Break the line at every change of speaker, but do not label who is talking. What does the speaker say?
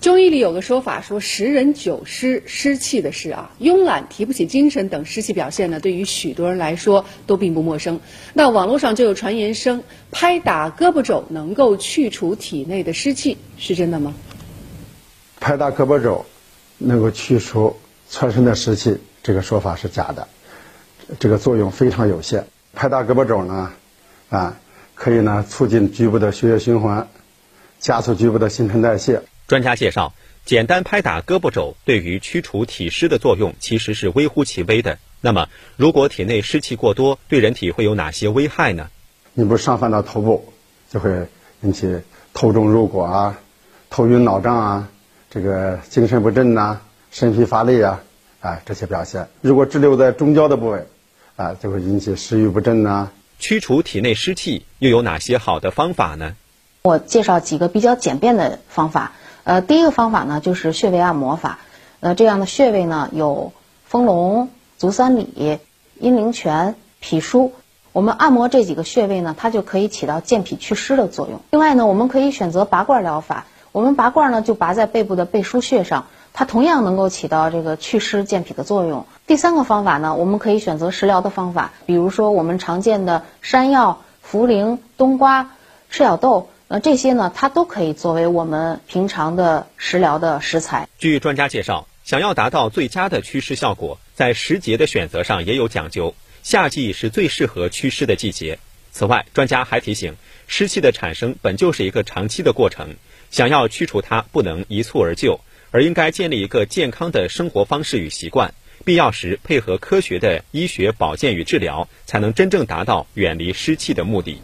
中医里有个说法，说十人九湿，湿气的湿啊，慵懒、提不起精神等湿气表现呢，对于许多人来说都并不陌生。那网络上就有传言声，拍打胳膊肘能够去除体内的湿气，是真的吗？
拍打胳膊肘能够去除全身的湿气，这个说法是假的，这个作用非常有限。拍打胳膊肘呢，啊，可以呢促进局部的血液循环，加速局部的新陈代谢。
专家介绍，简单拍打胳膊肘对于驱除体湿的作用其实是微乎其微的。那么，如果体内湿气过多，对人体会有哪些危害呢？
你不上翻到头部，就会引起头重入裹啊、头晕脑胀啊、这个精神不振呐、身疲乏力啊，啊这些表现。如果滞留在中焦的部位，啊就会引起食欲不振呐。
驱除体内湿气又有哪些好的方法呢？
我介绍几个比较简便的方法。呃，第一个方法呢，就是穴位按摩法。呃，这样的穴位呢，有丰隆、足三里、阴陵泉、脾腧。我们按摩这几个穴位呢，它就可以起到健脾祛湿的作用。另外呢，我们可以选择拔罐疗法。我们拔罐呢，就拔在背部的背腧穴上，它同样能够起到这个祛湿健脾的作用。第三个方法呢，我们可以选择食疗的方法，比如说我们常见的山药、茯苓、冬瓜、赤小豆。那这些呢，它都可以作为我们平常的食疗的食材。
据专家介绍，想要达到最佳的祛湿效果，在时节的选择上也有讲究。夏季是最适合祛湿的季节。此外，专家还提醒，湿气的产生本就是一个长期的过程，想要驱除它，不能一蹴而就，而应该建立一个健康的生活方式与习惯，必要时配合科学的医学保健与治疗，才能真正达到远离湿气的目的。